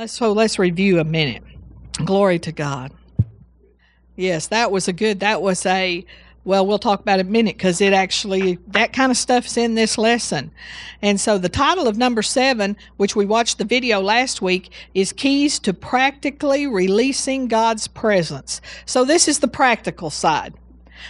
Let's so let's review a minute. Glory to God. Yes, that was a good. That was a well, we'll talk about a minute because it actually, that kind of stuff's in this lesson. And so the title of number seven, which we watched the video last week, is Keys to Practically Releasing God's Presence. So this is the practical side.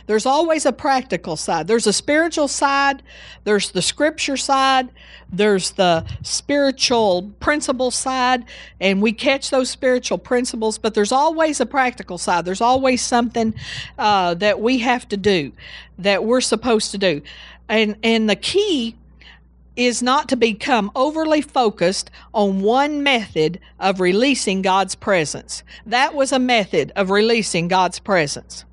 There's always a practical side. There's a spiritual side, there's the scripture side, there's the spiritual principle side, and we catch those spiritual principles, but there's always a practical side. There's always something uh, that we have to do, that we're supposed to do. And, and the key is not to become overly focused on one method of releasing God's presence. That was a method of releasing God's presence.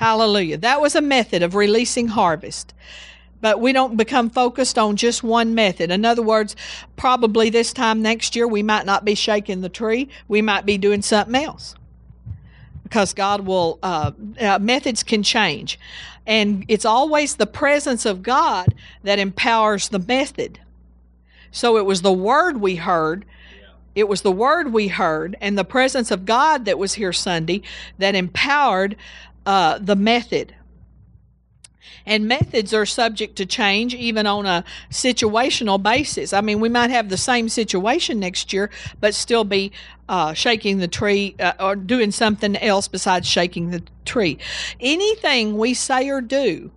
Hallelujah. That was a method of releasing harvest. But we don't become focused on just one method. In other words, probably this time next year, we might not be shaking the tree. We might be doing something else. Because God will, uh, uh, methods can change. And it's always the presence of God that empowers the method. So it was the word we heard it was the word we heard and the presence of God that was here Sunday that empowered uh, the method. And methods are subject to change even on a situational basis. I mean, we might have the same situation next year, but still be uh, shaking the tree uh, or doing something else besides shaking the tree. Anything we say or do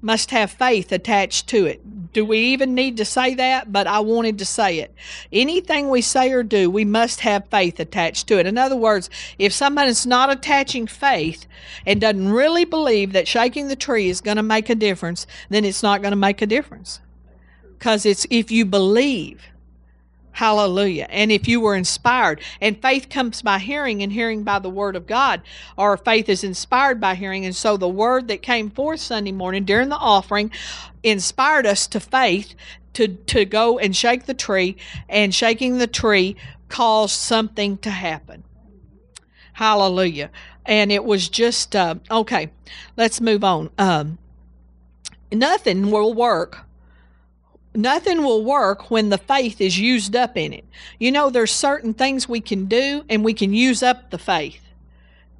must have faith attached to it. Do we even need to say that? But I wanted to say it. Anything we say or do, we must have faith attached to it. In other words, if somebody's not attaching faith and doesn't really believe that shaking the tree is going to make a difference, then it's not going to make a difference. Because it's if you believe. Hallelujah. And if you were inspired, and faith comes by hearing, and hearing by the Word of God, or faith is inspired by hearing. And so the Word that came forth Sunday morning during the offering inspired us to faith to, to go and shake the tree, and shaking the tree caused something to happen. Hallelujah. And it was just, uh, okay, let's move on. Um, nothing will work nothing will work when the faith is used up in it. You know, there's certain things we can do and we can use up the faith.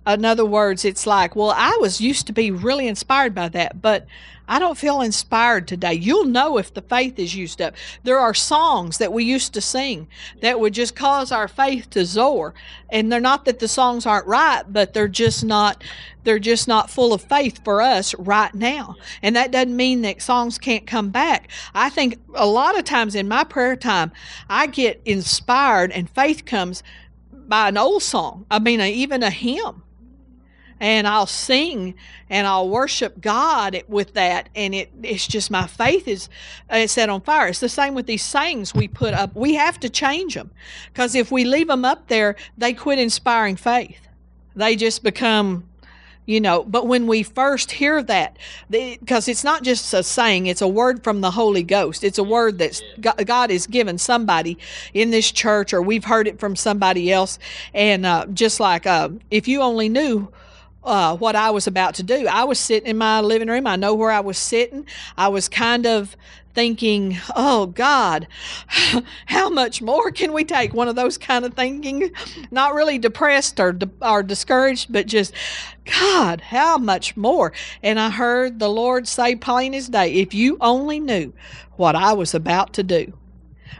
In other words, it's like, well, I was used to be really inspired by that, but I don't feel inspired today. You'll know if the faith is used up. There are songs that we used to sing that would just cause our faith to soar. And they're not that the songs aren't right, but they're just not they're just not full of faith for us right now. And that doesn't mean that songs can't come back. I think a lot of times in my prayer time, I get inspired and faith comes by an old song. I mean, even a hymn and I'll sing and I'll worship God with that. And it, it's just my faith is uh, set on fire. It's the same with these sayings we put up. We have to change them because if we leave them up there, they quit inspiring faith. They just become you know but when we first hear that because it's not just a saying it's a word from the holy ghost it's a word that god has given somebody in this church or we've heard it from somebody else and uh, just like uh, if you only knew uh, what I was about to do. I was sitting in my living room. I know where I was sitting. I was kind of thinking, oh God, how much more can we take? One of those kind of thinking, not really depressed or, or discouraged, but just, God, how much more? And I heard the Lord say plain as day, if you only knew what I was about to do.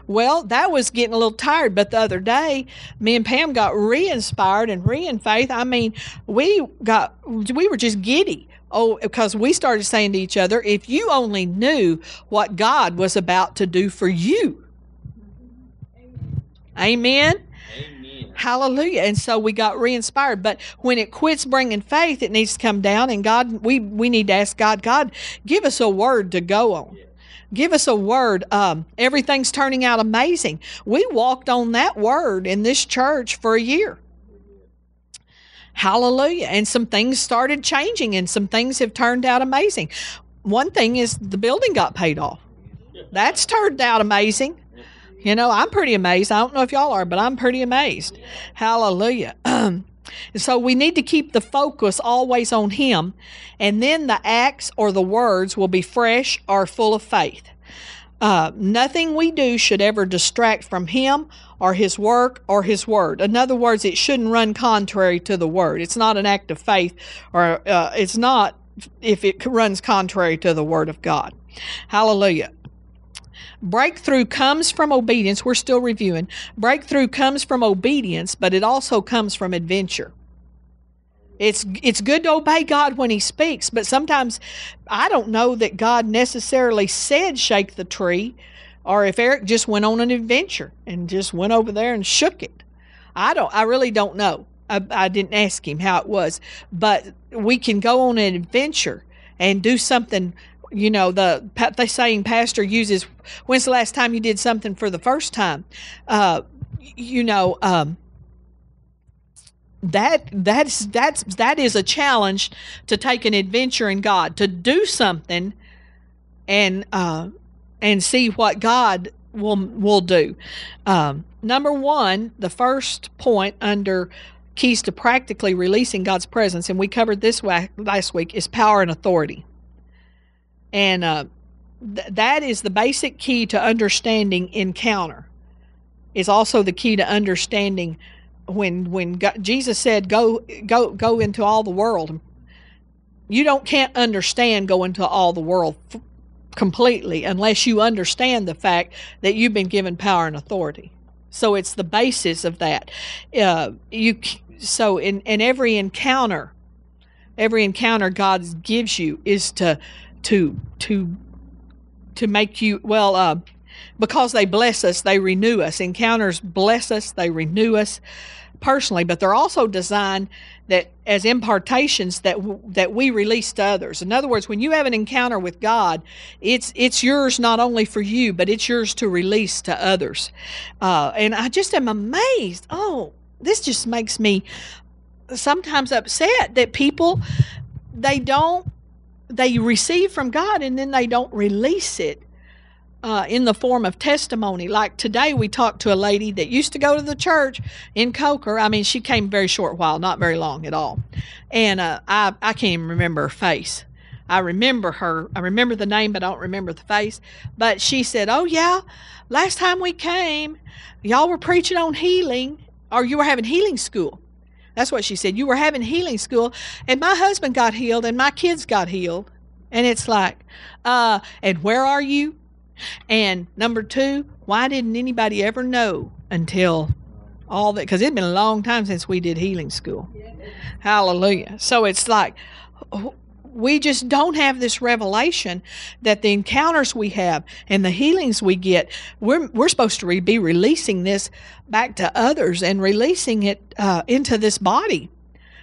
Well, that was getting a little tired, but the other day, me and Pam got re-inspired and re in faith. I mean, we got we were just giddy. Oh, because we started saying to each other, if you only knew what God was about to do for you. Amen. Amen. Hallelujah. And so we got re-inspired. But when it quits bringing faith, it needs to come down. And God, we, we need to ask God, God, give us a word to go on. Yeah give us a word. Um, everything's turning out amazing. We walked on that word in this church for a year. Hallelujah. And some things started changing and some things have turned out amazing. One thing is the building got paid off. That's turned out amazing. You know, I'm pretty amazed. I don't know if y'all are, but I'm pretty amazed. Hallelujah. So we need to keep the focus always on Him, and then the acts or the words will be fresh or full of faith. Uh, nothing we do should ever distract from Him or His work or His word. In other words, it shouldn't run contrary to the word. It's not an act of faith, or uh, it's not if it runs contrary to the word of God. Hallelujah. Breakthrough comes from obedience. We're still reviewing. Breakthrough comes from obedience, but it also comes from adventure. It's it's good to obey God when he speaks, but sometimes I don't know that God necessarily said shake the tree or if Eric just went on an adventure and just went over there and shook it. I don't I really don't know. I, I didn't ask him how it was, but we can go on an adventure and do something you know the the saying pastor uses when's the last time you did something for the first time uh, you know um, that that's that's that is a challenge to take an adventure in God to do something and uh, and see what God will will do. Um, number one, the first point under keys to practically releasing God's presence, and we covered this last week, is power and authority. And uh, th- that is the basic key to understanding encounter. Is also the key to understanding when when God, Jesus said, "Go go go into all the world." You don't can't understand going to all the world f- completely unless you understand the fact that you've been given power and authority. So it's the basis of that. Uh, you so in in every encounter, every encounter God gives you is to to to to make you well uh, because they bless us they renew us. Encounters bless us they renew us personally but they're also designed that as impartations that that we release to others. In other words when you have an encounter with god it's it's yours not only for you but it's yours to release to others. Uh, and i just am amazed. Oh this just makes me sometimes upset that people they don't they receive from God and then they don't release it uh, in the form of testimony. Like today, we talked to a lady that used to go to the church in Coker. I mean, she came very short while, not very long at all. And uh, I, I can't even remember her face. I remember her. I remember the name, but I don't remember the face. But she said, Oh, yeah, last time we came, y'all were preaching on healing, or you were having healing school. That's what she said. You were having healing school, and my husband got healed, and my kids got healed. And it's like, uh, and where are you? And number two, why didn't anybody ever know until all that? Because it'd been a long time since we did healing school. Yeah. Hallelujah. So it's like, we just don't have this revelation that the encounters we have and the healings we get, we're, we're supposed to re- be releasing this back to others and releasing it uh, into this body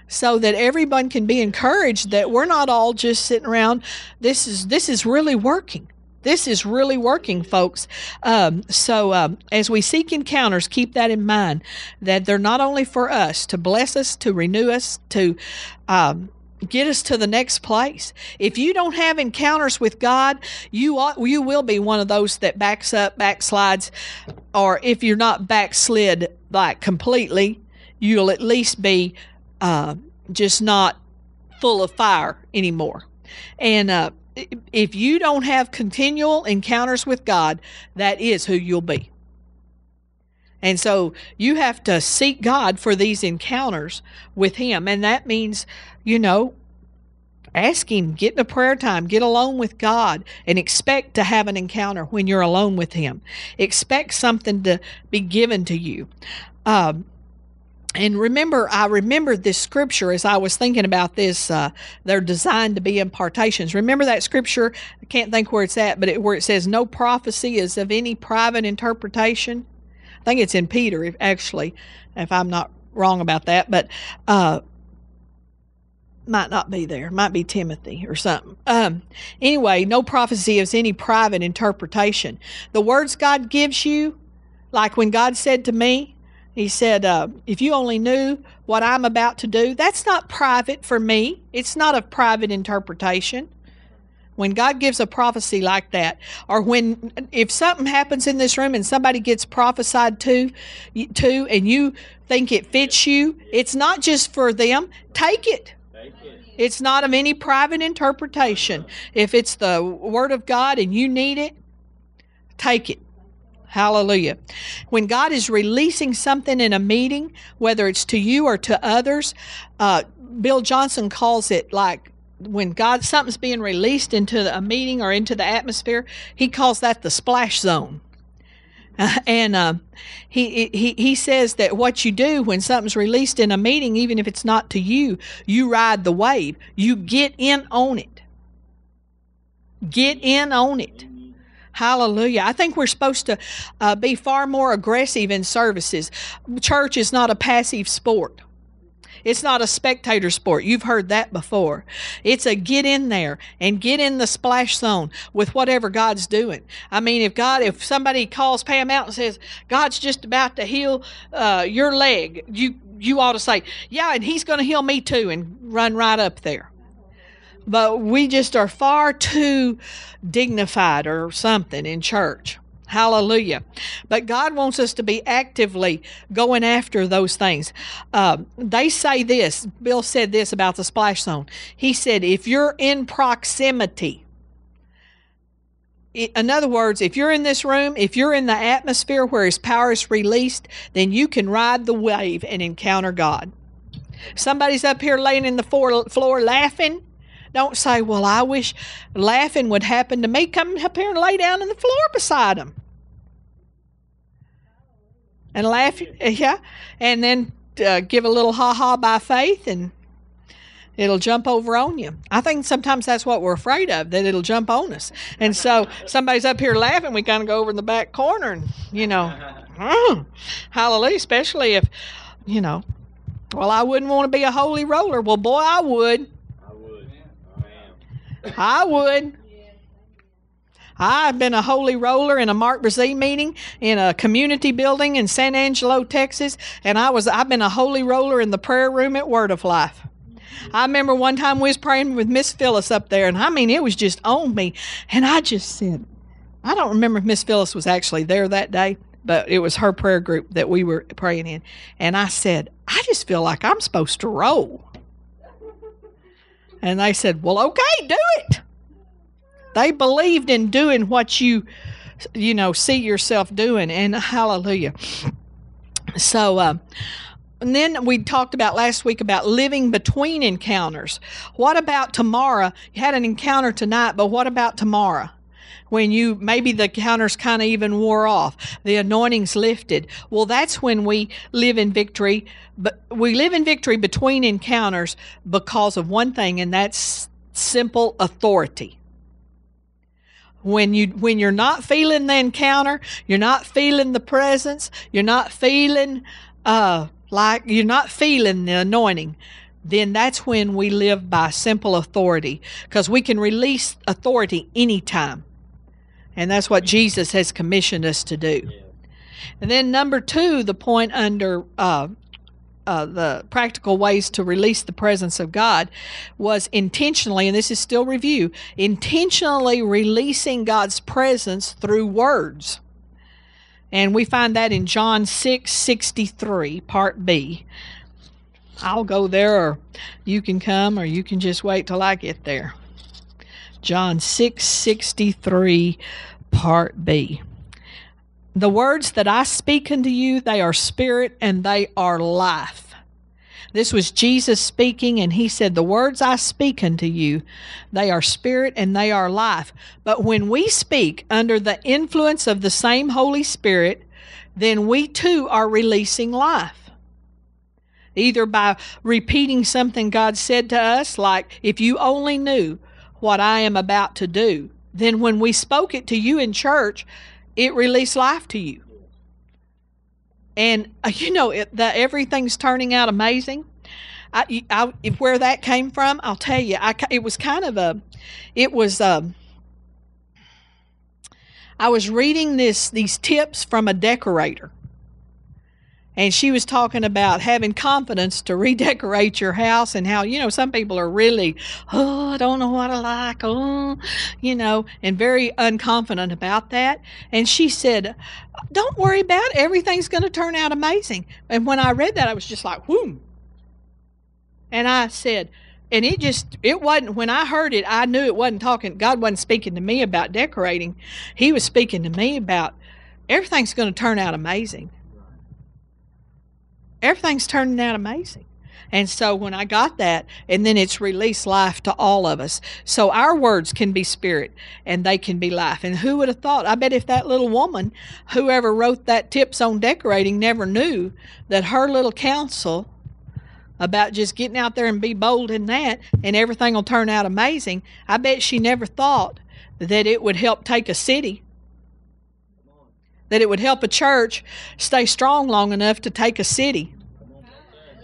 so that everyone can be encouraged that we're not all just sitting around. This is, this is really working. This is really working, folks. Um, so, um, as we seek encounters, keep that in mind that they're not only for us to bless us, to renew us, to um, get us to the next place. If you don't have encounters with God, you you will be one of those that backs up, backslides, or if you're not backslid like completely, you'll at least be uh, just not full of fire anymore. And uh, if you don't have continual encounters with God, that is who you'll be. And so you have to seek God for these encounters with Him. And that means, you know, ask Him, get in a prayer time, get alone with God, and expect to have an encounter when you're alone with Him. Expect something to be given to you. Um, and remember, I remembered this scripture as I was thinking about this. Uh, they're designed to be impartations. Remember that scripture? I can't think where it's at, but it, where it says, No prophecy is of any private interpretation. I think it's in Peter, if, actually, if I'm not wrong about that. But uh, might not be there. Might be Timothy or something. Um, anyway, no prophecy is any private interpretation. The words God gives you, like when God said to me, He said, uh, If you only knew what I'm about to do, that's not private for me. It's not a private interpretation when God gives a prophecy like that, or when if something happens in this room and somebody gets prophesied to, to, and you think it fits you, it's not just for them. Take it. It's not of any private interpretation. If it's the Word of God and you need it, take it. Hallelujah. When God is releasing something in a meeting, whether it's to you or to others, uh, Bill Johnson calls it like when God something's being released into a meeting or into the atmosphere, he calls that the splash zone. Uh, and uh, he, he he says that what you do when something's released in a meeting, even if it's not to you, you ride the wave. You get in on it. Get in on it. Hallelujah. I think we're supposed to uh, be far more aggressive in services. Church is not a passive sport. It's not a spectator sport. You've heard that before. It's a get in there and get in the splash zone with whatever God's doing. I mean, if God, if somebody calls Pam out and says, God's just about to heal uh, your leg, you, you ought to say, Yeah, and He's going to heal me too, and run right up there but we just are far too dignified or something in church. Hallelujah. But God wants us to be actively going after those things. Uh, they say this, Bill said this about the splash zone. He said, if you're in proximity, in other words, if you're in this room, if you're in the atmosphere where His power is released, then you can ride the wave and encounter God. Somebody's up here laying in the floor laughing. Don't say, well, I wish laughing would happen to me. Come up here and lay down on the floor beside him. And laugh, yeah, and then uh, give a little ha ha by faith, and it'll jump over on you. I think sometimes that's what we're afraid of, that it'll jump on us. And so somebody's up here laughing, we kind of go over in the back corner, and, you know, mm, hallelujah, especially if, you know, well, I wouldn't want to be a holy roller. Well, boy, I would. I would. I've been a holy roller in a Mark Brazee meeting in a community building in San Angelo, Texas, and I was I've been a holy roller in the prayer room at Word of Life. I remember one time we was praying with Miss Phyllis up there, and I mean it was just on me, and I just said, I don't remember if Miss Phyllis was actually there that day, but it was her prayer group that we were praying in, and I said, I just feel like I'm supposed to roll. And they said, Well, okay, do it. They believed in doing what you, you know, see yourself doing. And hallelujah. So, uh, and then we talked about last week about living between encounters. What about tomorrow? You had an encounter tonight, but what about tomorrow? When you maybe the counters kind of even wore off, the anointing's lifted. Well, that's when we live in victory. But we live in victory between encounters because of one thing, and that's simple authority. When you when you're not feeling the encounter, you're not feeling the presence, you're not feeling uh, like you're not feeling the anointing then that's when we live by simple authority because we can release authority anytime. And that's what Jesus has commissioned us to do. And then, number two, the point under uh, uh, the practical ways to release the presence of God was intentionally, and this is still review, intentionally releasing God's presence through words. And we find that in John 6 63, part B. I'll go there, or you can come, or you can just wait till I get there. John 6 63, part B. The words that I speak unto you, they are spirit and they are life. This was Jesus speaking, and he said, The words I speak unto you, they are spirit and they are life. But when we speak under the influence of the same Holy Spirit, then we too are releasing life. Either by repeating something God said to us, like, If you only knew what I am about to do, then when we spoke it to you in church, it released life to you. And uh, you know it, that everything's turning out amazing. I, I, where that came from, I'll tell you. I, it was kind of a, it was. Um, I was reading this these tips from a decorator, and she was talking about having confidence to redecorate your house and how you know some people are really oh i don't know what i like. Oh you know and very unconfident about that. And she said don't worry about it. Everything's going to turn out amazing. And when i read that i was just like whoom and i said and it just it wasn't when I heard it, I knew it wasn't talking God wasn't speaking to me about decorating. He was speaking to me about everything's going to turn out amazing. Everything's turning out amazing. And so when I got that, and then it's released life to all of us. So our words can be spirit and they can be life. And who would have thought? I bet if that little woman, whoever wrote that tips on decorating, never knew that her little counsel about just getting out there and be bold in that and everything will turn out amazing. I bet she never thought that it would help take a city. That it would help a church stay strong long enough to take a city.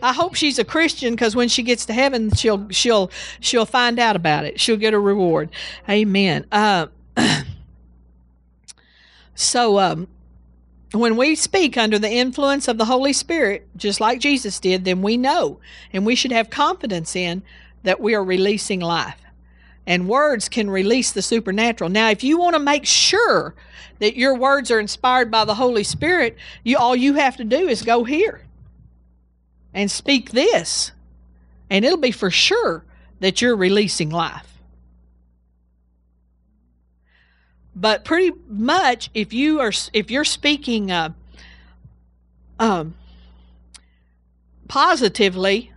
I hope she's a Christian because when she gets to heaven, she'll she'll she'll find out about it. She'll get a reward. Amen. Uh, so um, when we speak under the influence of the Holy Spirit, just like Jesus did, then we know and we should have confidence in that we are releasing life. And words can release the supernatural. Now, if you want to make sure that your words are inspired by the Holy Spirit, you all you have to do is go here and speak this, and it'll be for sure that you're releasing life. But pretty much, if you are if you're speaking uh, um, positively,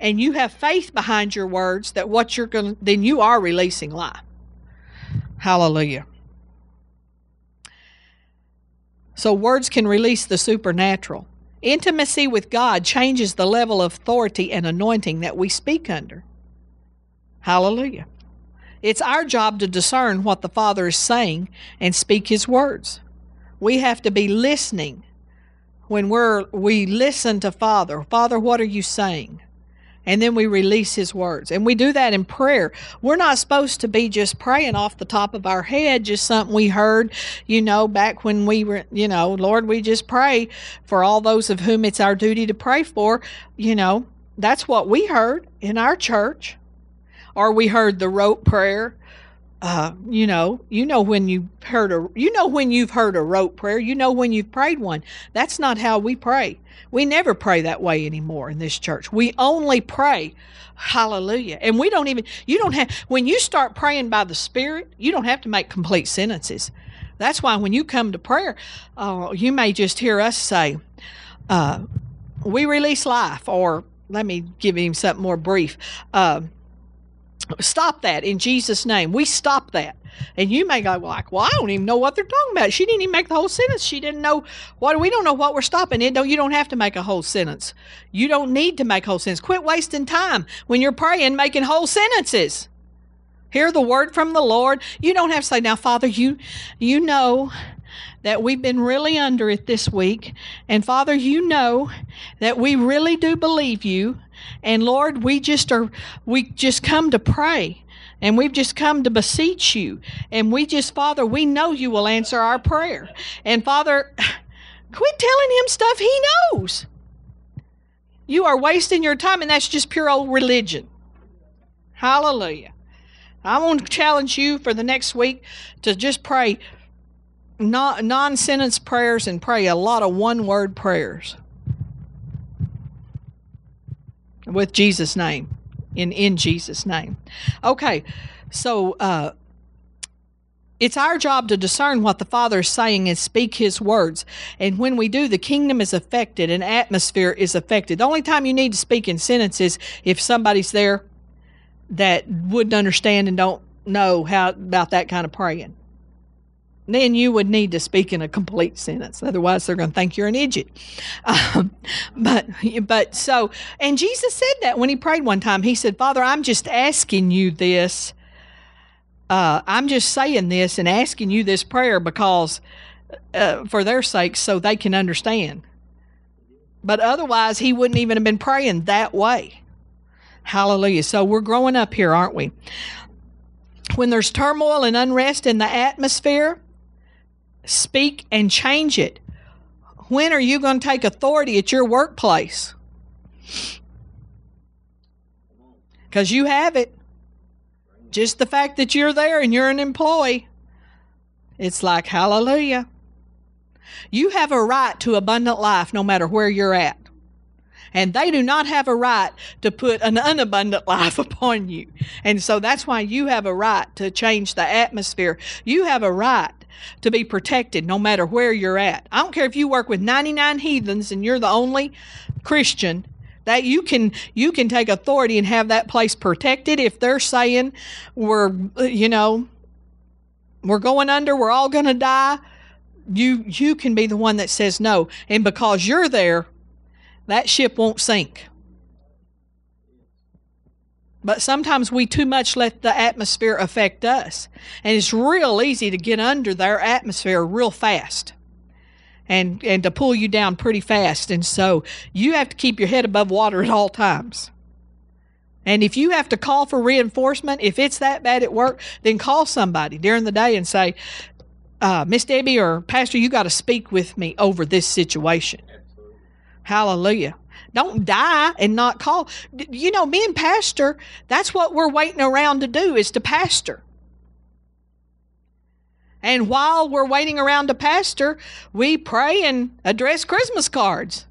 and you have faith behind your words, that what you're going, then you are releasing life. Hallelujah. So words can release the supernatural. Intimacy with God changes the level of authority and anointing that we speak under. Hallelujah. It's our job to discern what the Father is saying and speak His words. We have to be listening when we're we listen to Father. Father, what are you saying? And then we release his words. And we do that in prayer. We're not supposed to be just praying off the top of our head, just something we heard, you know, back when we were, you know, Lord, we just pray for all those of whom it's our duty to pray for. You know, that's what we heard in our church. Or we heard the rote prayer. Uh, you know, you know when you heard a, you know when you've heard a rote prayer. You know when you've prayed one. That's not how we pray. We never pray that way anymore in this church. We only pray hallelujah. And we don't even, you don't have, when you start praying by the Spirit, you don't have to make complete sentences. That's why when you come to prayer, uh, you may just hear us say, uh, we release life, or let me give him something more brief. Uh, stop that in Jesus' name. We stop that. And you may go like, well, I don't even know what they're talking about. She didn't even make the whole sentence. She didn't know what we don't know what we're stopping. It don't you don't have to make a whole sentence. You don't need to make whole sentence. Quit wasting time when you're praying making whole sentences. Hear the word from the Lord. You don't have to say, now, Father, you you know that we've been really under it this week. And Father, you know that we really do believe you. And Lord, we just are we just come to pray. And we've just come to beseech you. And we just, Father, we know you will answer our prayer. And Father, quit telling him stuff he knows. You are wasting your time, and that's just pure old religion. Hallelujah. I want to challenge you for the next week to just pray non sentence prayers and pray a lot of one word prayers with Jesus' name in in Jesus' name. Okay, so uh, it's our job to discern what the Father is saying and speak His words. And when we do, the kingdom is affected and atmosphere is affected. The only time you need to speak in sentences if somebody's there that wouldn't understand and don't know how about that kind of praying then you would need to speak in a complete sentence. Otherwise, they're going to think you're an idiot. Um, but, but so, and Jesus said that when he prayed one time. He said, Father, I'm just asking you this. Uh, I'm just saying this and asking you this prayer because uh, for their sake, so they can understand. But otherwise, he wouldn't even have been praying that way. Hallelujah. So we're growing up here, aren't we? When there's turmoil and unrest in the atmosphere, speak and change it. When are you going to take authority at your workplace? Because you have it. Just the fact that you're there and you're an employee, it's like, hallelujah. You have a right to abundant life no matter where you're at. And they do not have a right to put an unabundant life upon you. And so that's why you have a right to change the atmosphere. You have a right to be protected no matter where you're at. I don't care if you work with 99 heathens and you're the only Christian that you can you can take authority and have that place protected if they're saying we're you know we're going under, we're all going to die. You you can be the one that says no. And because you're there, that ship won't sink. But sometimes we too much let the atmosphere affect us. And it's real easy to get under their atmosphere real fast and, and to pull you down pretty fast. And so you have to keep your head above water at all times. And if you have to call for reinforcement, if it's that bad at work, then call somebody during the day and say, uh, Miss Debbie or Pastor, you got to speak with me over this situation. Hallelujah. Don't die and not call. You know, me and pastor, that's what we're waiting around to do is to pastor. And while we're waiting around to pastor, we pray and address Christmas cards.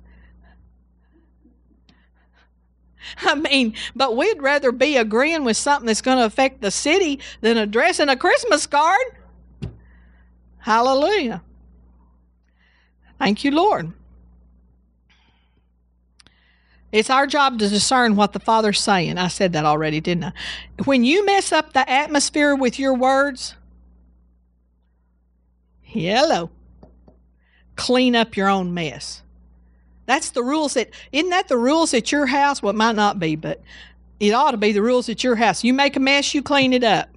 I mean, but we'd rather be agreeing with something that's going to affect the city than addressing a Christmas card. Hallelujah. Thank you, Lord. It's our job to discern what the Father's saying. I said that already, didn't I? When you mess up the atmosphere with your words, hello, clean up your own mess. That's the rules that, isn't that the rules at your house? Well, might not be, but it ought to be the rules at your house. You make a mess, you clean it up.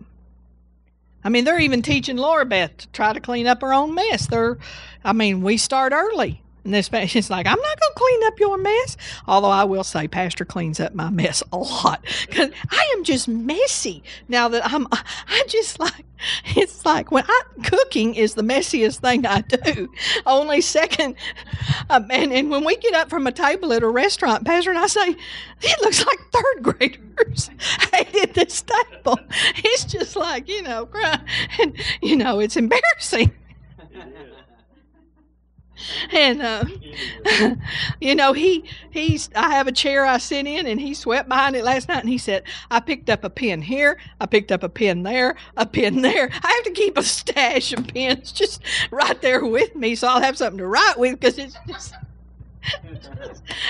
I mean, they're even teaching Laura Beth to try to clean up her own mess. They're, I mean, we start early. And this she's like, I'm not going to clean up your mess. Although I will say, Pastor cleans up my mess a lot because I am just messy. Now that I'm, I just like, it's like when I cooking is the messiest thing I do. Only second, um, and and when we get up from a table at a restaurant, Pastor and I say, it looks like third graders hated this table. It's just like you know, and you know, it's embarrassing and uh, you know he he's i have a chair i sit in and he swept behind it last night and he said i picked up a pen here i picked up a pen there a pen there i have to keep a stash of pens just right there with me so i'll have something to write with because it's just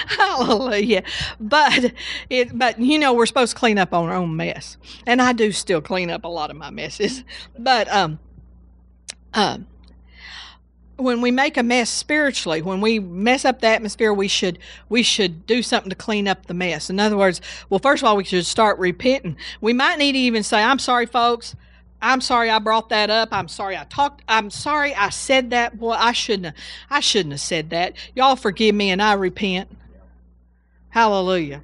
Hallelujah. But it but you know we're supposed to clean up on our own mess. And I do still clean up a lot of my messes. But um um when we make a mess spiritually, when we mess up the atmosphere, we should we should do something to clean up the mess. In other words, well, first of all, we should start repenting. We might need to even say, "I'm sorry, folks. I'm sorry I brought that up. I'm sorry I talked. I'm sorry I said that. Boy, I shouldn't. Have, I shouldn't have said that. Y'all forgive me, and I repent. Hallelujah.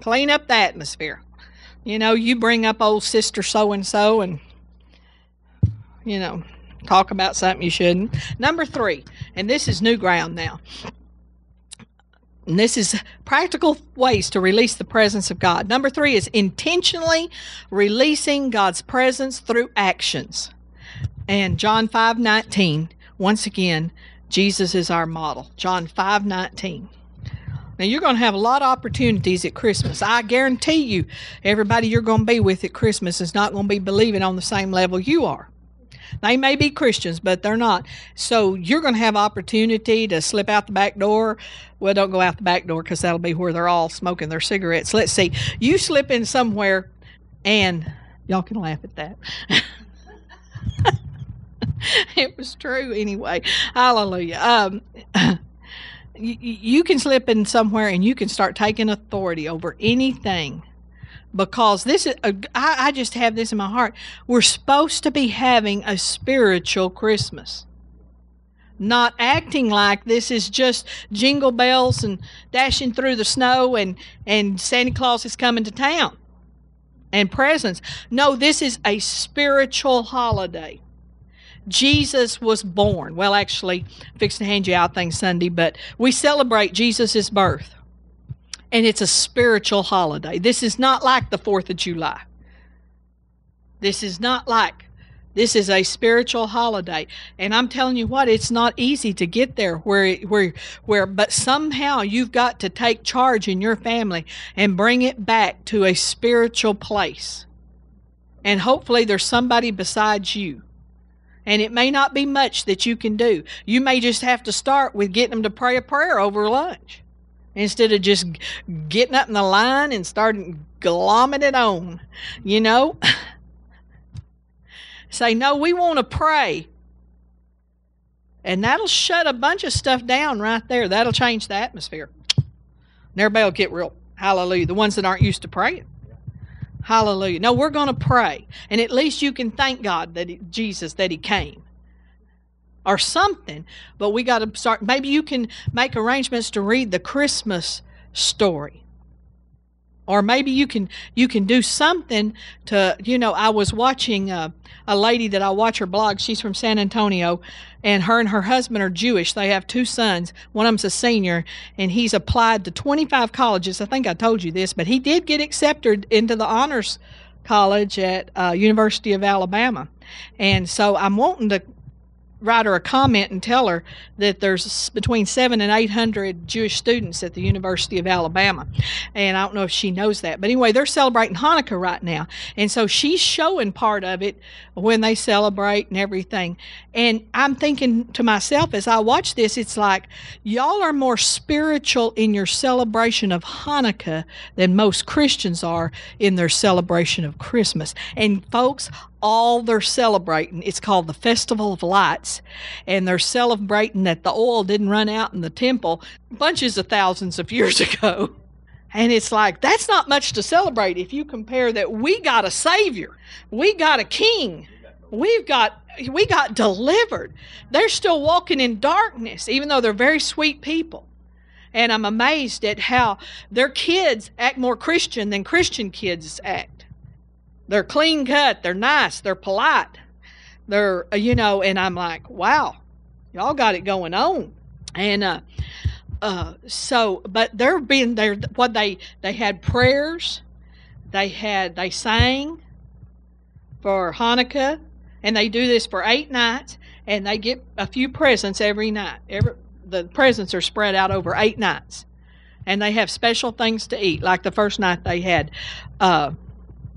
Clean up the atmosphere. You know, you bring up old sister so and so, and you know talk about something you shouldn't. Number three, and this is new ground now. And this is practical ways to release the presence of God. Number three is intentionally releasing God's presence through actions. And John 5 19, once again, Jesus is our model. John 5 19. Now, you're going to have a lot of opportunities at Christmas. I guarantee you, everybody you're going to be with at Christmas is not going to be believing on the same level you are. They may be Christians, but they're not. So you're going to have opportunity to slip out the back door. Well, don't go out the back door because that'll be where they're all smoking their cigarettes. Let's see. You slip in somewhere, and y'all can laugh at that. it was true anyway. Hallelujah. Um, you, you can slip in somewhere and you can start taking authority over anything because this is a, I, I just have this in my heart. We're supposed to be having a spiritual christmas. Not acting like this is just jingle bells and dashing through the snow and and santa claus is coming to town and presents. No this is a spiritual holiday. Jesus was born. Well, actually, fixing to hand you out things Sunday, but we celebrate Jesus' birth and it's a spiritual holiday. This is not like the 4th of July. This is not like This is a spiritual holiday, and I'm telling you what, it's not easy to get there. Where, where, where, but somehow you've got to take charge in your family and bring it back to a spiritual place. And hopefully, there's somebody besides you. And it may not be much that you can do. You may just have to start with getting them to pray a prayer over lunch instead of just getting up in the line and starting glomming it on, you know? Say, no, we want to pray. And that'll shut a bunch of stuff down right there. That'll change the atmosphere. And everybody will get real, hallelujah. The ones that aren't used to praying. Hallelujah. No, we're going to pray. And at least you can thank God that he, Jesus that he came or something. But we got to start. Maybe you can make arrangements to read the Christmas story. Or maybe you can you can do something to you know I was watching uh, a lady that I watch her blog. She's from San Antonio, and her and her husband are Jewish. They have two sons. One of them's a senior, and he's applied to 25 colleges. I think I told you this, but he did get accepted into the honors college at uh, University of Alabama. And so I'm wanting to write her a comment and tell her that there's between seven and eight hundred Jewish students at the University of Alabama, and I don't know if she knows that, but anyway, they're celebrating Hanukkah right now, and so she's showing part of it when they celebrate and everything. And I'm thinking to myself as I watch this, it's like y'all are more spiritual in your celebration of Hanukkah than most Christians are in their celebration of Christmas. And folks, all they're celebrating. It's called the Festival of Lights, and they're celebrating that the oil didn't run out in the temple bunches of thousands of years ago. And it's like, that's not much to celebrate if you compare that we got a Savior, we got a King, we've got we got delivered. They're still walking in darkness, even though they're very sweet people. And I'm amazed at how their kids act more Christian than Christian kids act. They're clean cut. They're nice. They're polite. They're, uh, you know, and I'm like, wow, y'all got it going on. And, uh, uh, so, but they're being there. What they they had prayers, they had they sang for Hanukkah, and they do this for eight nights, and they get a few presents every night. Every the presents are spread out over eight nights, and they have special things to eat. Like the first night they had uh,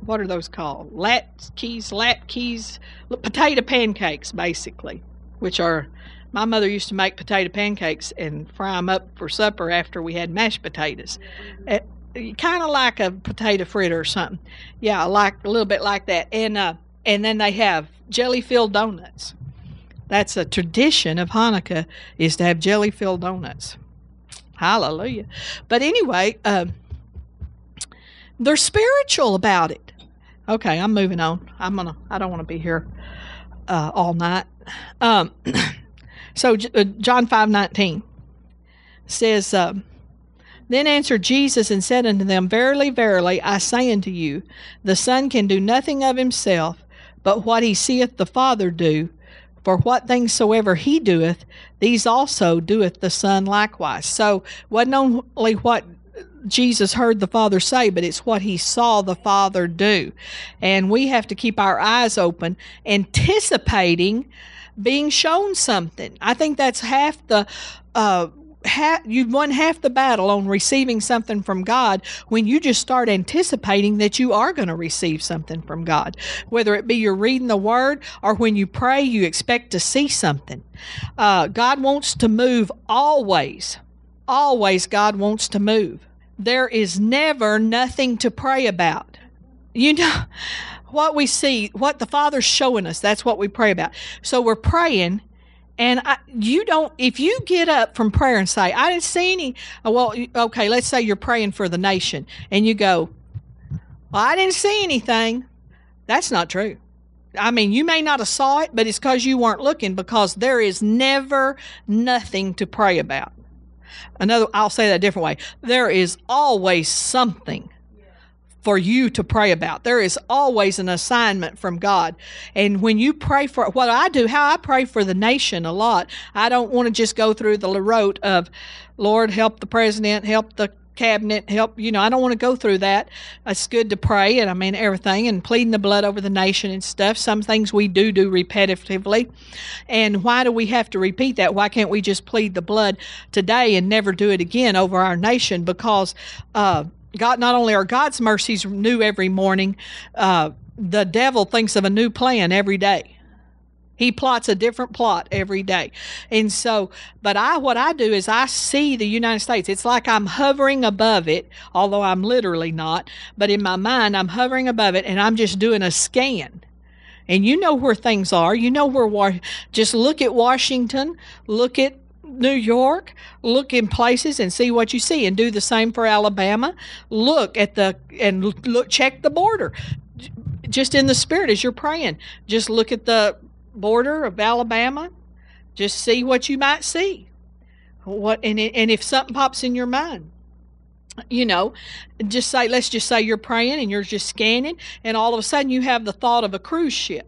what are those called? Latkes, latkes, potato pancakes, basically, which are my mother used to make potato pancakes and fry them up for supper after we had mashed potatoes. Uh, kind of like a potato fritter or something. Yeah, like a little bit like that. And uh, and then they have jelly filled donuts. That's a tradition of Hanukkah is to have jelly filled donuts. Hallelujah. But anyway, uh, they're spiritual about it. Okay, I'm moving on. I'm gonna. I don't want to be here uh, all night. Um, so uh, John five nineteen says. Uh, then answered Jesus and said unto them, Verily, verily, I say unto you, the Son can do nothing of himself, but what he seeth the Father do. For what things soever he doeth, these also doeth the Son likewise. So, wasn't only what Jesus heard the Father say, but it's what he saw the Father do. And we have to keep our eyes open, anticipating being shown something. I think that's half the. Uh, you've won half the battle on receiving something from God when you just start anticipating that you are going to receive something from God. Whether it be you're reading the Word or when you pray, you expect to see something. Uh, God wants to move always. Always, God wants to move there is never nothing to pray about. You know, what we see, what the Father's showing us, that's what we pray about. So we're praying, and I, you don't, if you get up from prayer and say, I didn't see any, uh, well, okay, let's say you're praying for the nation, and you go, well, I didn't see anything. That's not true. I mean, you may not have saw it, but it's because you weren't looking because there is never nothing to pray about. Another, I'll say that a different way. There is always something for you to pray about. There is always an assignment from God. And when you pray for what I do, how I pray for the nation a lot, I don't want to just go through the rote of, Lord, help the president, help the cabinet, help, you know, I don't want to go through that. It's good to pray and I mean everything and pleading the blood over the nation and stuff. Some things we do do repetitively. And why do we have to repeat that? Why can't we just plead the blood today and never do it again over our nation? Because, uh, God, not only are God's mercies new every morning, uh, the devil thinks of a new plan every day. He plots a different plot every day. And so, but I, what I do is I see the United States. It's like I'm hovering above it, although I'm literally not, but in my mind, I'm hovering above it and I'm just doing a scan. And you know where things are. You know where, just look at Washington, look at New York, look in places and see what you see, and do the same for Alabama. Look at the and look, check the border, just in the spirit as you're praying. Just look at the border of Alabama, just see what you might see. What and and if something pops in your mind, you know, just say let's just say you're praying and you're just scanning, and all of a sudden you have the thought of a cruise ship.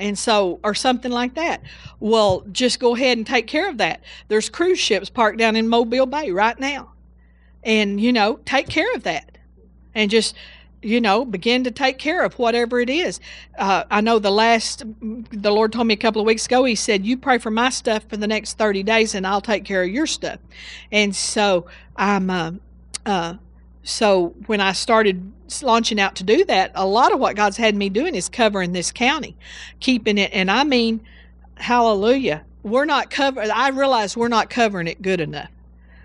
And so, or something like that. Well, just go ahead and take care of that. There's cruise ships parked down in Mobile Bay right now. And, you know, take care of that. And just you know, begin to take care of whatever it is. Uh, I know the last, the Lord told me a couple of weeks ago, He said, You pray for my stuff for the next 30 days and I'll take care of your stuff. And so I'm, uh, uh, so when I started launching out to do that, a lot of what God's had me doing is covering this county, keeping it. And I mean, hallelujah, we're not covering, I realize we're not covering it good enough.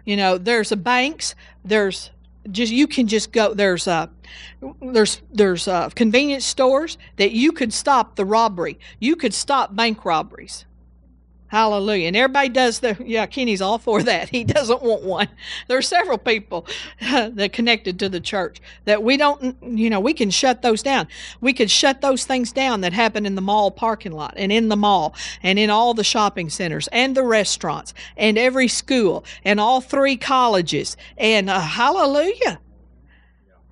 You know, there's a banks, there's just you can just go there's uh there's there's uh convenience stores that you could stop the robbery. You could stop bank robberies Hallelujah. And everybody does the, yeah, Kenny's all for that. He doesn't want one. There are several people that connected to the church that we don't, you know, we can shut those down. We could shut those things down that happen in the mall parking lot and in the mall and in all the shopping centers and the restaurants and every school and all three colleges. And uh, hallelujah.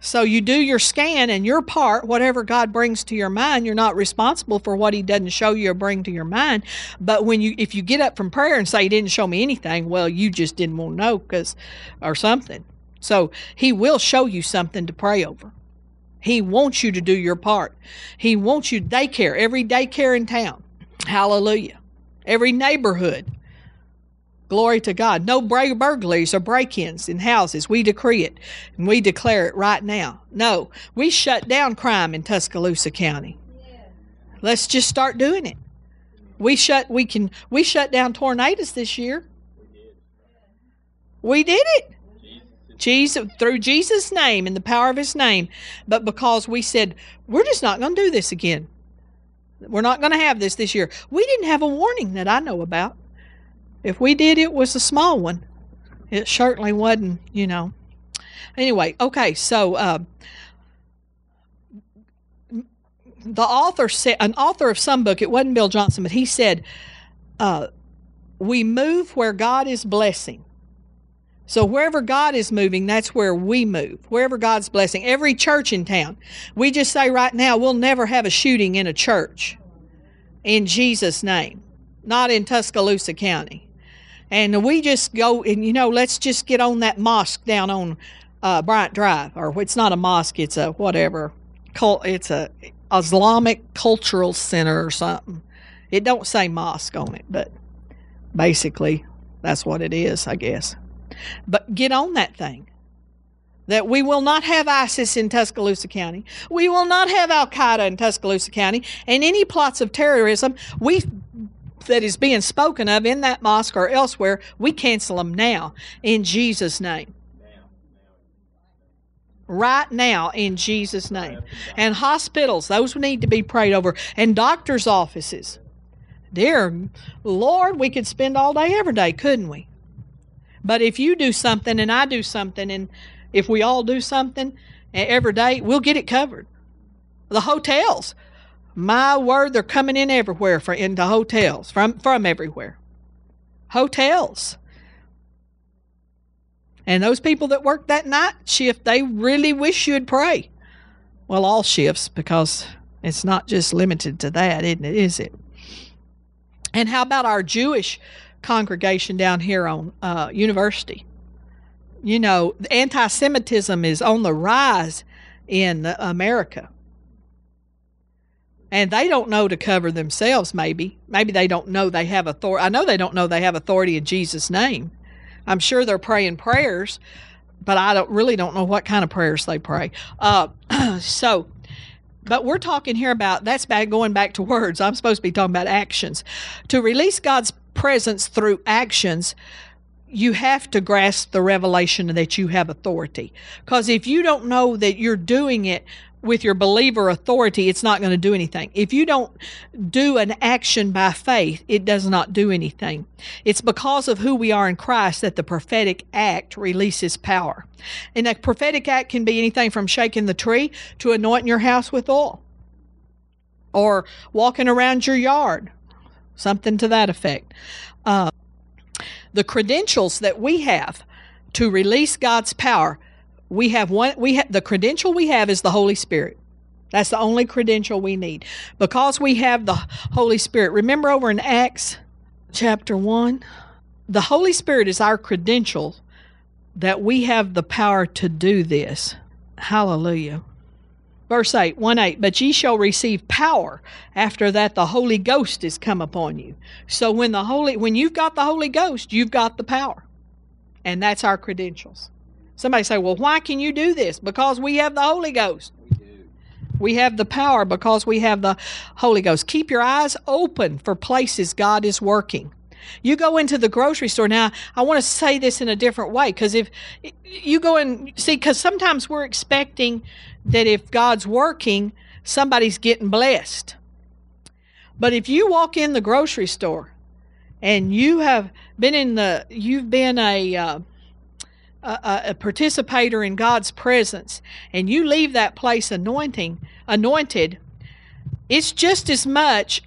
So you do your scan and your part, whatever God brings to your mind, you're not responsible for what he doesn't show you or bring to your mind. But when you if you get up from prayer and say he didn't show me anything, well, you just didn't want to know cuz or something. So he will show you something to pray over. He wants you to do your part. He wants you daycare, every daycare in town. Hallelujah. Every neighborhood Glory to God. No burglaries or break ins in houses. We decree it and we declare it right now. No, we shut down crime in Tuscaloosa County. Let's just start doing it. We shut we can we shut down tornadoes this year. We did it. Jesus through Jesus' name and the power of his name. But because we said, we're just not going to do this again. We're not going to have this this year. We didn't have a warning that I know about. If we did, it was a small one. It certainly wasn't, you know. Anyway, okay, so uh, the author said, an author of some book, it wasn't Bill Johnson, but he said, uh, we move where God is blessing. So wherever God is moving, that's where we move. Wherever God's blessing. Every church in town. We just say right now, we'll never have a shooting in a church in Jesus' name, not in Tuscaloosa County and we just go and you know let's just get on that mosque down on uh, Bryant Drive, or it's not a mosque, it's a whatever, it's a Islamic cultural center or something. It don't say mosque on it, but basically that's what it is, I guess. But get on that thing. That we will not have ISIS in Tuscaloosa County. We will not have Al Qaeda in Tuscaloosa County. And any plots of terrorism, we that is being spoken of in that mosque or elsewhere, we cancel them now in Jesus' name. Right now, in Jesus' name. And hospitals, those need to be prayed over. And doctors' offices. Dear Lord, we could spend all day every day, couldn't we? But if you do something and I do something, and if we all do something eh, every day, we'll get it covered. The hotels, my word, they're coming in everywhere for into hotels from from everywhere. Hotels. And those people that work that night shift, they really wish you'd pray. Well, all shifts because it's not just limited to that, isn't it? Is it? And how about our Jewish congregation down here on uh, University? you know, anti Semitism is on the rise in America. And they don't know to cover themselves, maybe. Maybe they don't know they have authority. I know they don't know they have authority in Jesus' name. I'm sure they're praying prayers, but I don't really don't know what kind of prayers they pray. Uh, so, but we're talking here about that's bad going back to words. I'm supposed to be talking about actions. To release God's presence through actions, you have to grasp the revelation that you have authority. Because if you don't know that you're doing it with your believer authority, it's not going to do anything. If you don't do an action by faith, it does not do anything. It's because of who we are in Christ that the prophetic act releases power. And that prophetic act can be anything from shaking the tree to anointing your house with oil or walking around your yard, something to that effect. Uh, the credentials that we have to release God's power we have one we have the credential we have is the holy spirit. That's the only credential we need. Because we have the holy spirit. Remember over in acts chapter 1 the holy spirit is our credential that we have the power to do this. Hallelujah. Verse 8 1 8 but ye shall receive power after that the holy ghost is come upon you. So when the holy when you've got the holy ghost you've got the power. And that's our credentials Somebody say, well, why can you do this? Because we have the Holy Ghost. We have the power because we have the Holy Ghost. Keep your eyes open for places God is working. You go into the grocery store. Now, I want to say this in a different way because if you go and see, because sometimes we're expecting that if God's working, somebody's getting blessed. But if you walk in the grocery store and you have been in the, you've been a, uh, a, a, participator in God's presence and you leave that place anointing anointed it's just as much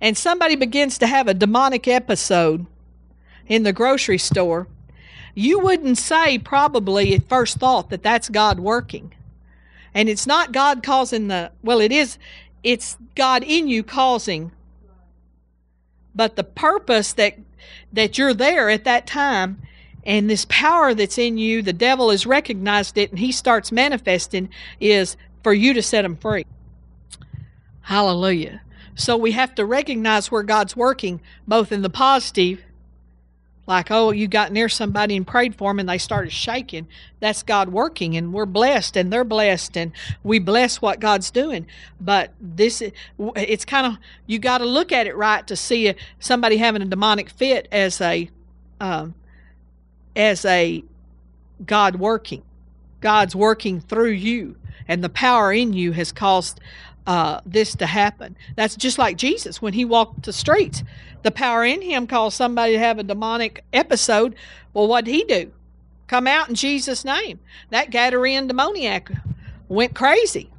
and somebody begins to have a demonic episode in the grocery store you wouldn't say probably at first thought that that's God working. And it's not God causing the well it is it's God in you causing. But the purpose that that you're there at that time and this power that's in you, the devil has recognized it and he starts manifesting, is for you to set him free. Hallelujah. So we have to recognize where God's working, both in the positive, like, oh, you got near somebody and prayed for them and they started shaking. That's God working, and we're blessed and they're blessed, and we bless what God's doing. But this, it's kind of, you got to look at it right to see somebody having a demonic fit as a, um, as a God working. God's working through you, and the power in you has caused uh, this to happen. That's just like Jesus when he walked the streets. The power in him caused somebody to have a demonic episode. Well, what did he do? Come out in Jesus' name. That Gadarene demoniac went crazy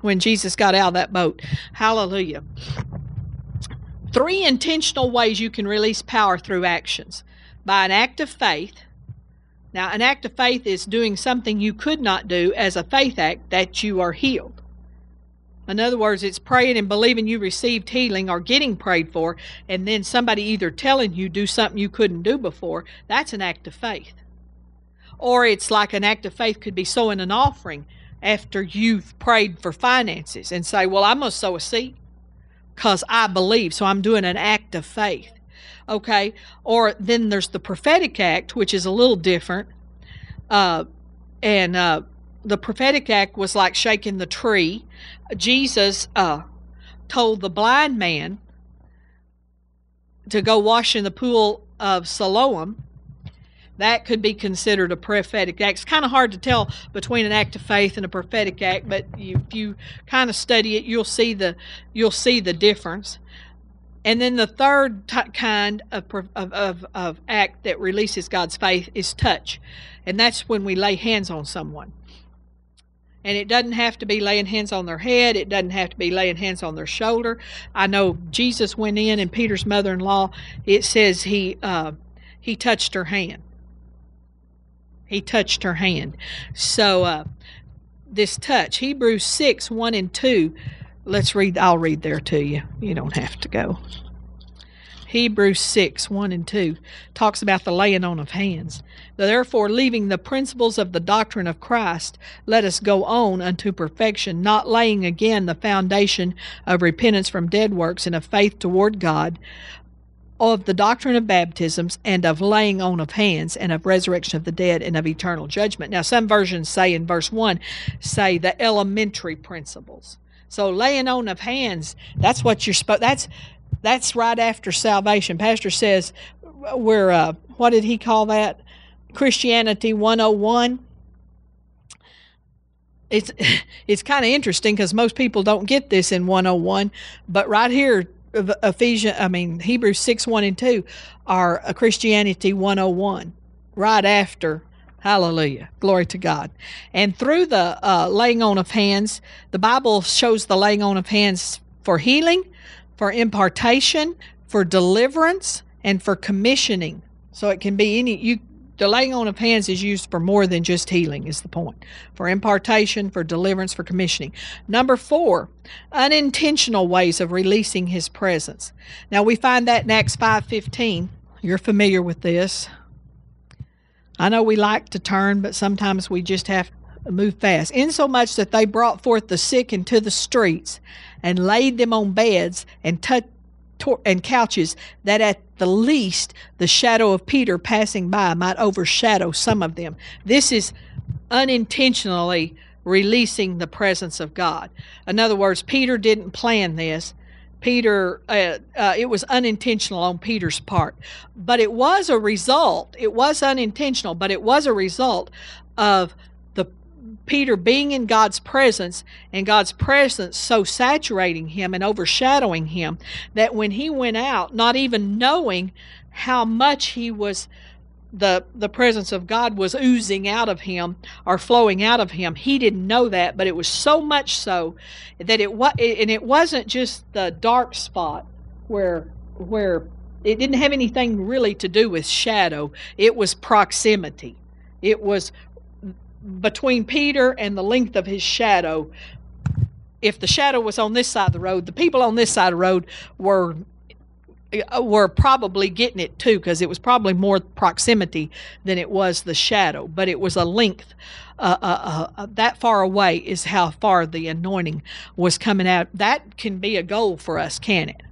when Jesus got out of that boat. Hallelujah. Three intentional ways you can release power through actions by an act of faith. Now, an act of faith is doing something you could not do as a faith act that you are healed. In other words, it's praying and believing you received healing or getting prayed for, and then somebody either telling you do something you couldn't do before. That's an act of faith. Or it's like an act of faith could be sowing an offering after you've prayed for finances and say, Well, I'm going to sow a seed because I believe, so I'm doing an act of faith okay or then there's the prophetic act which is a little different uh, and uh, the prophetic act was like shaking the tree jesus uh, told the blind man to go wash in the pool of siloam that could be considered a prophetic act. It's kind of hard to tell between an act of faith and a prophetic act, but if you kind of study it, you'll see the you'll see the difference. And then the third t- kind of, of, of, of act that releases God's faith is touch. And that's when we lay hands on someone. And it doesn't have to be laying hands on their head. It doesn't have to be laying hands on their shoulder. I know Jesus went in, and Peter's mother-in-law. It says he uh, he touched her hand. He touched her hand. So uh, this touch, Hebrews six one and two Let's read, I'll read there to you. You don't have to go. Hebrews 6 1 and 2 talks about the laying on of hands. Therefore, leaving the principles of the doctrine of Christ, let us go on unto perfection, not laying again the foundation of repentance from dead works and of faith toward God, of the doctrine of baptisms, and of laying on of hands, and of resurrection of the dead, and of eternal judgment. Now, some versions say in verse 1 say the elementary principles. So laying on of hands, that's what you're supposed that's that's right after salvation. Pastor says we're uh, what did he call that? Christianity 101. It's it's kind of interesting because most people don't get this in 101, but right here Ephesians, I mean Hebrews 6 1 and 2 are Christianity 101 right after Hallelujah. Glory to God. And through the uh, laying on of hands, the Bible shows the laying on of hands for healing, for impartation, for deliverance, and for commissioning. So it can be any, you, the laying on of hands is used for more than just healing, is the point. For impartation, for deliverance, for commissioning. Number four, unintentional ways of releasing his presence. Now we find that in Acts 5.15. You're familiar with this. I know we like to turn, but sometimes we just have to move fast. Insomuch that they brought forth the sick into the streets and laid them on beds and touched and couches, that at the least the shadow of Peter passing by might overshadow some of them. This is unintentionally releasing the presence of God. In other words, Peter didn't plan this. Peter, uh, uh, it was unintentional on Peter's part, but it was a result. It was unintentional, but it was a result of the Peter being in God's presence and God's presence so saturating him and overshadowing him that when he went out, not even knowing how much he was the the presence of God was oozing out of him or flowing out of him. He didn't know that, but it was so much so that it was and it wasn't just the dark spot where where it didn't have anything really to do with shadow. It was proximity. It was between Peter and the length of his shadow. If the shadow was on this side of the road, the people on this side of the road were were probably getting it too because it was probably more proximity than it was the shadow but it was a length uh, uh, uh, uh, that far away is how far the anointing was coming out. That can be a goal for us can it?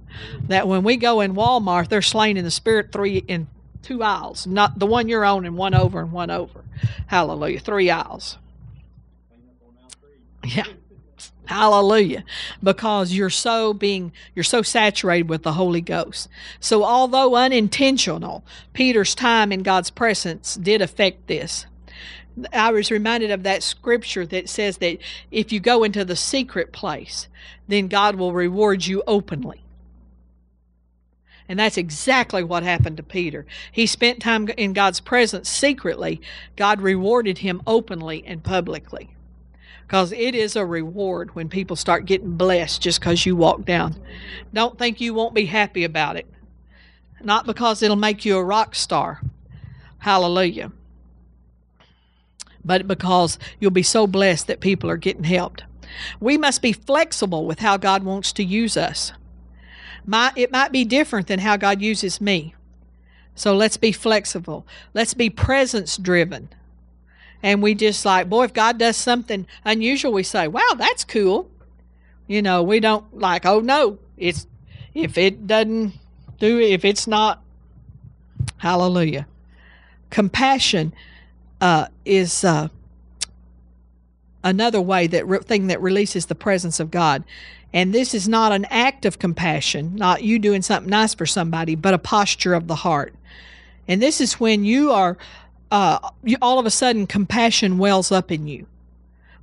That when we go in walmart they're slain in the spirit three in two aisles not the one you're on and one over and one over. Hallelujah three aisles. Yeah Hallelujah. Because you're so being you're so saturated with the Holy Ghost. So although unintentional, Peter's time in God's presence did affect this. I was reminded of that scripture that says that if you go into the secret place, then God will reward you openly. And that's exactly what happened to Peter. He spent time in God's presence secretly. God rewarded him openly and publicly because it is a reward when people start getting blessed just because you walk down. Don't think you won't be happy about it. Not because it'll make you a rock star. Hallelujah. But because you'll be so blessed that people are getting helped. We must be flexible with how God wants to use us. My, it might be different than how God uses me. So let's be flexible. Let's be presence driven and we just like, boy, if God does something unusual, we say, wow, that's cool. You know, we don't like, oh no, it's if it doesn't do if it's not, hallelujah. Compassion uh, is uh, another way that re- thing that releases the presence of God. And this is not an act of compassion, not you doing something nice for somebody, but a posture of the heart. And this is when you are uh, you, all of a sudden compassion wells up in you.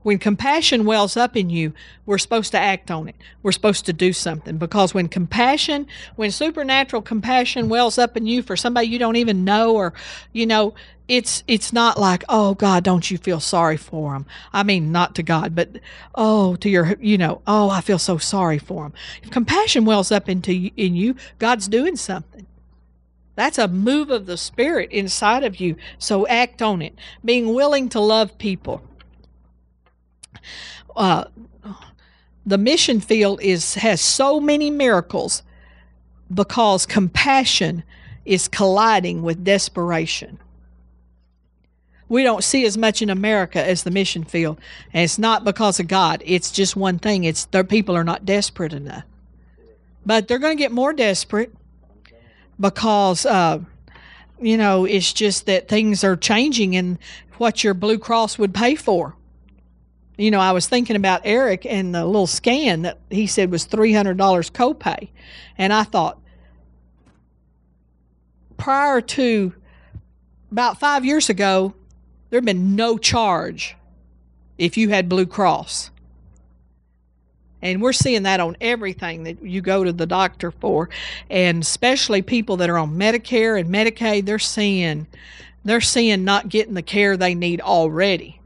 When compassion wells up in you, we're supposed to act on it. We're supposed to do something because when compassion, when supernatural compassion wells up in you for somebody you don't even know, or you know, it's it's not like oh God, don't you feel sorry for them? I mean, not to God, but oh to your you know oh I feel so sorry for them. If compassion wells up into in you, God's doing something. That's a move of the Spirit inside of you. So act on it. Being willing to love people. Uh, the mission field is has so many miracles because compassion is colliding with desperation. We don't see as much in America as the mission field, and it's not because of God. It's just one thing: it's their people are not desperate enough. But they're going to get more desperate because, uh, you know, it's just that things are changing and what your Blue Cross would pay for. You know, I was thinking about Eric and the little scan that he said was $300 copay. And I thought, prior to about five years ago, there had been no charge if you had Blue Cross. And we're seeing that on everything that you go to the doctor for. And especially people that are on Medicare and Medicaid, they're seeing they're seeing not getting the care they need already.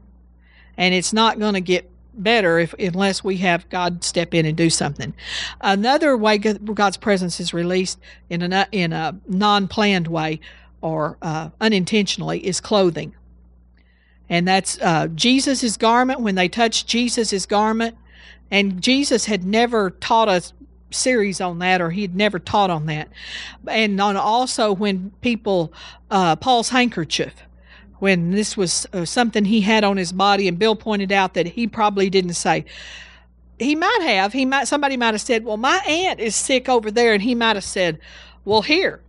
And it's not going to get better if unless we have God step in and do something. Another way God's presence is released in a in a non-planned way or uh, unintentionally is clothing, and that's uh, Jesus's garment. When they touched Jesus's garment, and Jesus had never taught us series on that or he'd never taught on that. And on also when people uh, paul's handkerchief when this was uh, something he had on his body and bill pointed out that he probably didn't say he might have he might somebody might have said well my aunt is sick over there and he might have said well here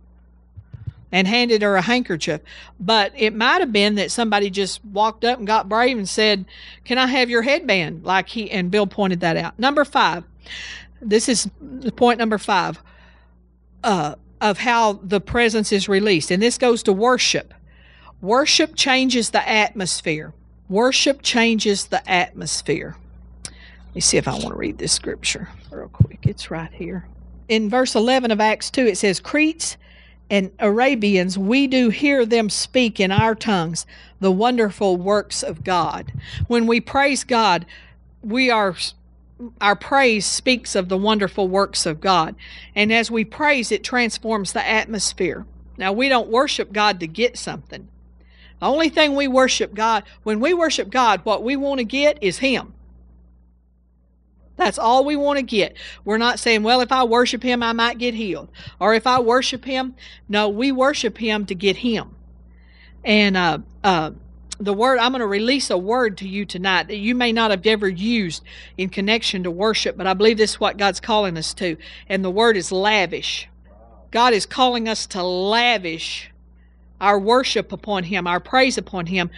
and handed her a handkerchief but it might have been that somebody just walked up and got brave and said can i have your headband like he and bill pointed that out number five this is point number five uh, of how the presence is released and this goes to worship Worship changes the atmosphere. Worship changes the atmosphere. Let me see if I want to read this scripture real quick. It's right here. In verse 11 of Acts 2, it says, Cretes and Arabians, we do hear them speak in our tongues the wonderful works of God. When we praise God, we are our praise speaks of the wonderful works of God. And as we praise, it transforms the atmosphere. Now, we don't worship God to get something. The only thing we worship God, when we worship God, what we want to get is Him. That's all we want to get. We're not saying, well, if I worship Him, I might get healed. Or if I worship Him, no, we worship Him to get Him. And uh, uh, the word, I'm going to release a word to you tonight that you may not have ever used in connection to worship, but I believe this is what God's calling us to. And the word is lavish. God is calling us to lavish our worship upon him, our praise upon him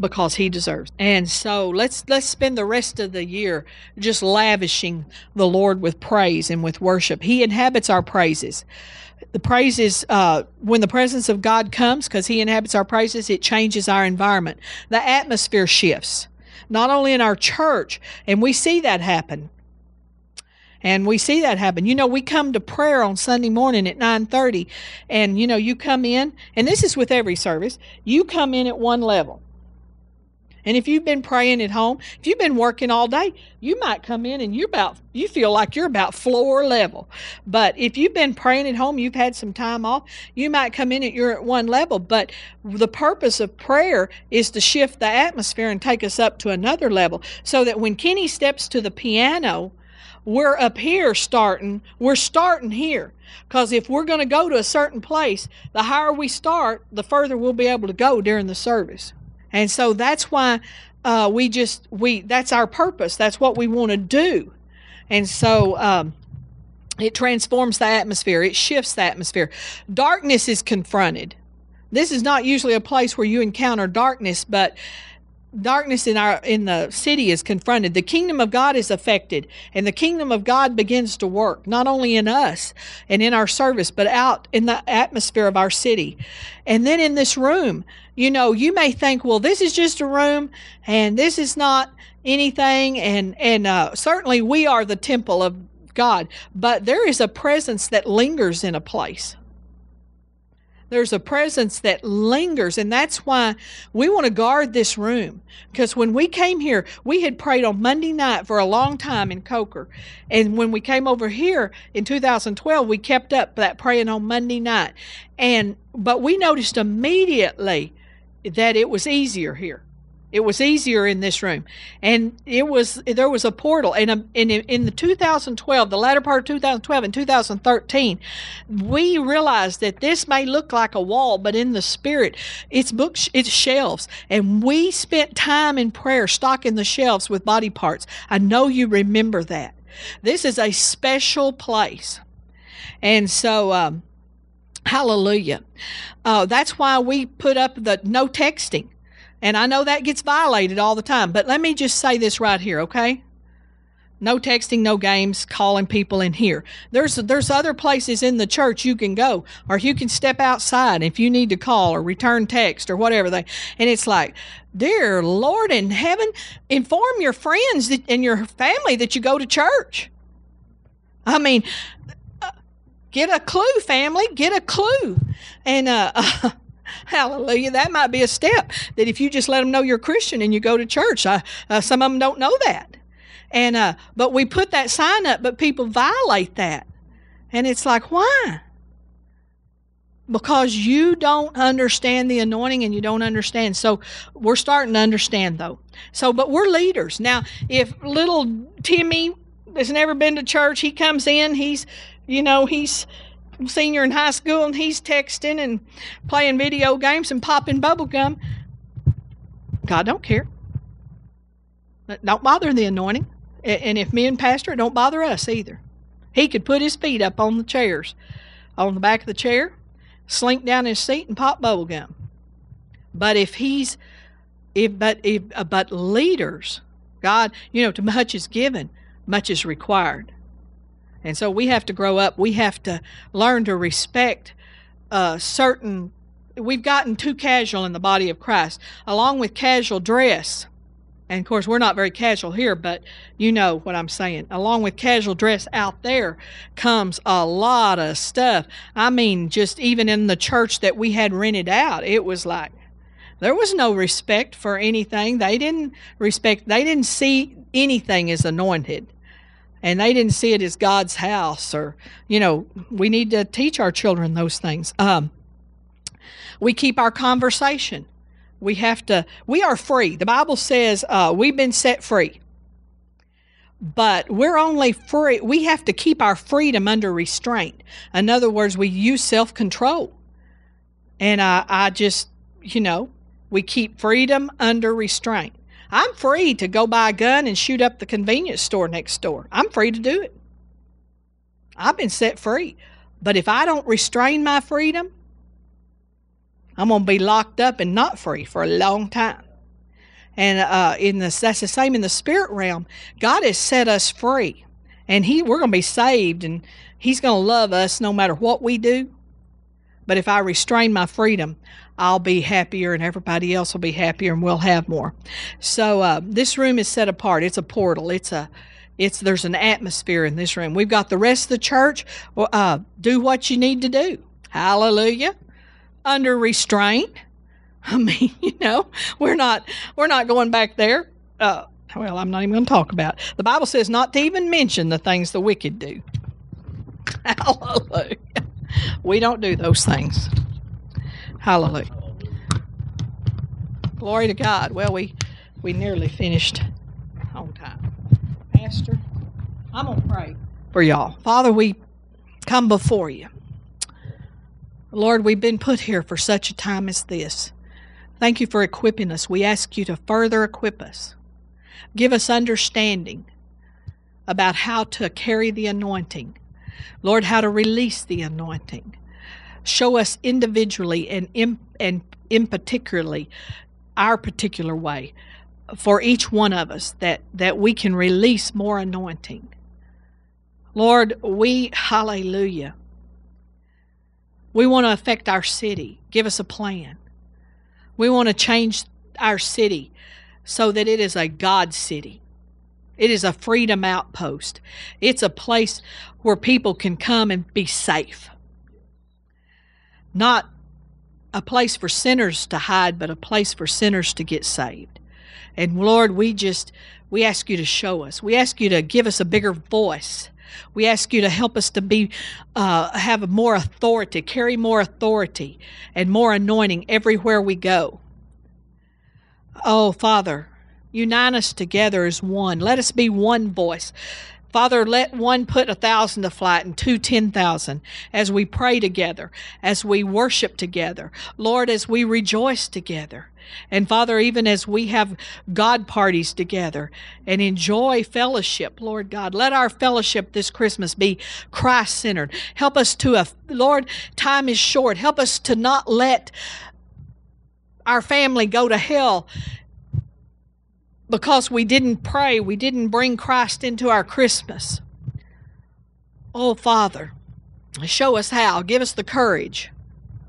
because he deserves. And so let's let's spend the rest of the year just lavishing the Lord with praise and with worship. He inhabits our praises. The praises uh, when the presence of God comes, because He inhabits our praises, it changes our environment. The atmosphere shifts, not only in our church, and we see that happen and we see that happen you know we come to prayer on sunday morning at 9.30 and you know you come in and this is with every service you come in at one level and if you've been praying at home if you've been working all day you might come in and you're about you feel like you're about floor level but if you've been praying at home you've had some time off you might come in and you're at one level but the purpose of prayer is to shift the atmosphere and take us up to another level so that when kenny steps to the piano we're up here starting, we're starting here. Because if we're going to go to a certain place, the higher we start, the further we'll be able to go during the service. And so that's why uh, we just, we, that's our purpose. That's what we want to do. And so, um, it transforms the atmosphere. It shifts the atmosphere. Darkness is confronted. This is not usually a place where you encounter darkness, but darkness in our in the city is confronted. The kingdom of god is affected and the kingdom of god begins to work not only in us and in our service but out in the atmosphere of our city. And then in this room you know you may think well this is just a room and this is not anything and and uh, certainly we are the temple of god but there is a presence that lingers in a place there's a presence that lingers, and that's why we want to guard this room. Because when we came here, we had prayed on Monday night for a long time in Coker. And when we came over here in 2012, we kept up that praying on Monday night. And but we noticed immediately that it was easier here. It was easier in this room, and it was there was a portal. And um, in in the 2012, the latter part of 2012 and 2013, we realized that this may look like a wall, but in the spirit, it's books, it's shelves, and we spent time in prayer stocking the shelves with body parts. I know you remember that. This is a special place, and so. Um, Hallelujah. Uh, that's why we put up the no texting. And I know that gets violated all the time, but let me just say this right here, okay? No texting, no games, calling people in here. There's there's other places in the church you can go, or you can step outside if you need to call or return text or whatever they. And it's like, dear Lord in heaven, inform your friends and your family that you go to church. I mean, uh, get a clue, family, get a clue, and uh Hallelujah. That might be a step that if you just let them know you're Christian and you go to church, uh, uh, some of them don't know that. And uh, but we put that sign up, but people violate that, and it's like why? Because you don't understand the anointing and you don't understand. So we're starting to understand though. So, but we're leaders now. If little Timmy has never been to church, he comes in. He's, you know, he's senior in high school and he's texting and playing video games and popping bubble gum. God don't care. Don't bother the anointing. And if me and Pastor, don't bother us either. He could put his feet up on the chairs, on the back of the chair, slink down his seat and pop bubble gum. But if he's, if but if but leaders, God, you know, to much is given, much is required. And so we have to grow up. We have to learn to respect uh, certain. We've gotten too casual in the body of Christ, along with casual dress. And of course, we're not very casual here, but you know what I'm saying. Along with casual dress out there comes a lot of stuff. I mean, just even in the church that we had rented out, it was like there was no respect for anything. They didn't respect, they didn't see anything as anointed and they didn't see it as God's house or you know we need to teach our children those things. Um, we keep our conversation. We have to we are free. The bible says uh, we've been set free. But we're only free we have to keep our freedom under restraint. In other words we use self-control. And i, I just you know we keep freedom under restraint I'm free to go buy a gun and shoot up the convenience store next door. I'm free to do it. I've been set free. But if I don't restrain my freedom, I'm going to be locked up and not free for a long time. And uh, in the, that's the same in the spirit realm. God has set us free, and He we're going to be saved, and He's going to love us no matter what we do. But if I restrain my freedom, I'll be happier and everybody else will be happier and we'll have more. So uh, this room is set apart. It's a portal. It's a it's there's an atmosphere in this room. We've got the rest of the church. Uh, do what you need to do. Hallelujah. Under restraint. I mean, you know, we're not we're not going back there. Uh, well, I'm not even going to talk about. It. The Bible says not to even mention the things the wicked do. Hallelujah. We don't do those things. Hallelujah. Glory to God. Well, we we nearly finished on time. Pastor, I'm going to pray for y'all. Father, we come before you. Lord, we've been put here for such a time as this. Thank you for equipping us. We ask you to further equip us. Give us understanding about how to carry the anointing. Lord, how to release the anointing show us individually and in, and in particularly our particular way for each one of us that that we can release more anointing. Lord we hallelujah. We want to affect our city. Give us a plan. We want to change our city so that it is a god city. It is a freedom outpost. It's a place where people can come and be safe not a place for sinners to hide, but a place for sinners to get saved. And Lord, we just, we ask you to show us. We ask you to give us a bigger voice. We ask you to help us to be, uh, have more authority, carry more authority and more anointing everywhere we go. Oh, Father, unite us together as one. Let us be one voice. Father, let one put a thousand to flight and two ten thousand as we pray together, as we worship together. Lord, as we rejoice together. And Father, even as we have God parties together and enjoy fellowship, Lord God, let our fellowship this Christmas be Christ centered. Help us to, uh, Lord, time is short. Help us to not let our family go to hell because we didn't pray, we didn't bring Christ into our Christmas. Oh, Father, show us how. Give us the courage.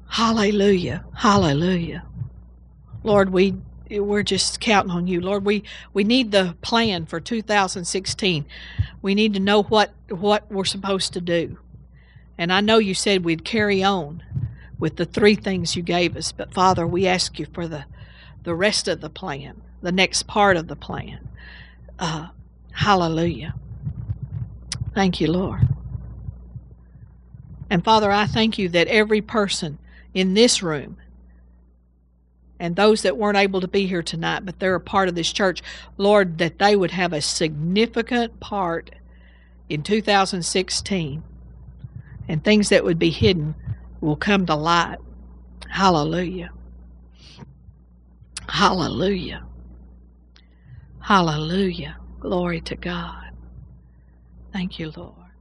Hallelujah. Hallelujah. Lord, we we're just counting on you. Lord, we we need the plan for 2016. We need to know what what we're supposed to do. And I know you said we'd carry on with the three things you gave us, but Father, we ask you for the the rest of the plan the next part of the plan. Uh, hallelujah. Thank you, Lord. And Father, I thank you that every person in this room and those that weren't able to be here tonight, but they're a part of this church, Lord, that they would have a significant part in 2016 and things that would be hidden will come to light. Hallelujah. Hallelujah. Hallelujah. Glory to God. Thank you, Lord.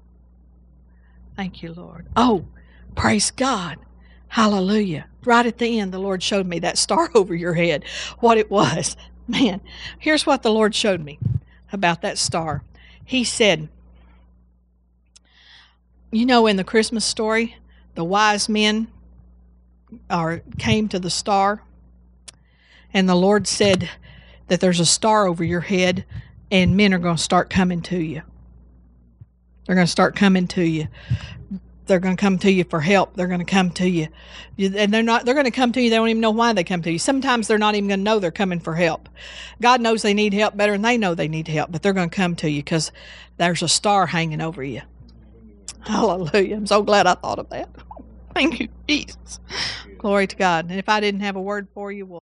Thank you, Lord. Oh, praise God. Hallelujah. Right at the end, the Lord showed me that star over your head, what it was. Man, here's what the Lord showed me about that star. He said, You know, in the Christmas story, the wise men are, came to the star, and the Lord said, that there's a star over your head and men are going to start coming to you. They're going to start coming to you. They're going to come to you for help. They're going to come to you. And they're not they're going to come to you. They don't even know why they come to you. Sometimes they're not even going to know they're coming for help. God knows they need help better than they know they need help, but they're going to come to you cuz there's a star hanging over you. Hallelujah. I'm so glad I thought of that. Thank you, Jesus. Glory to God. And if I didn't have a word for you, well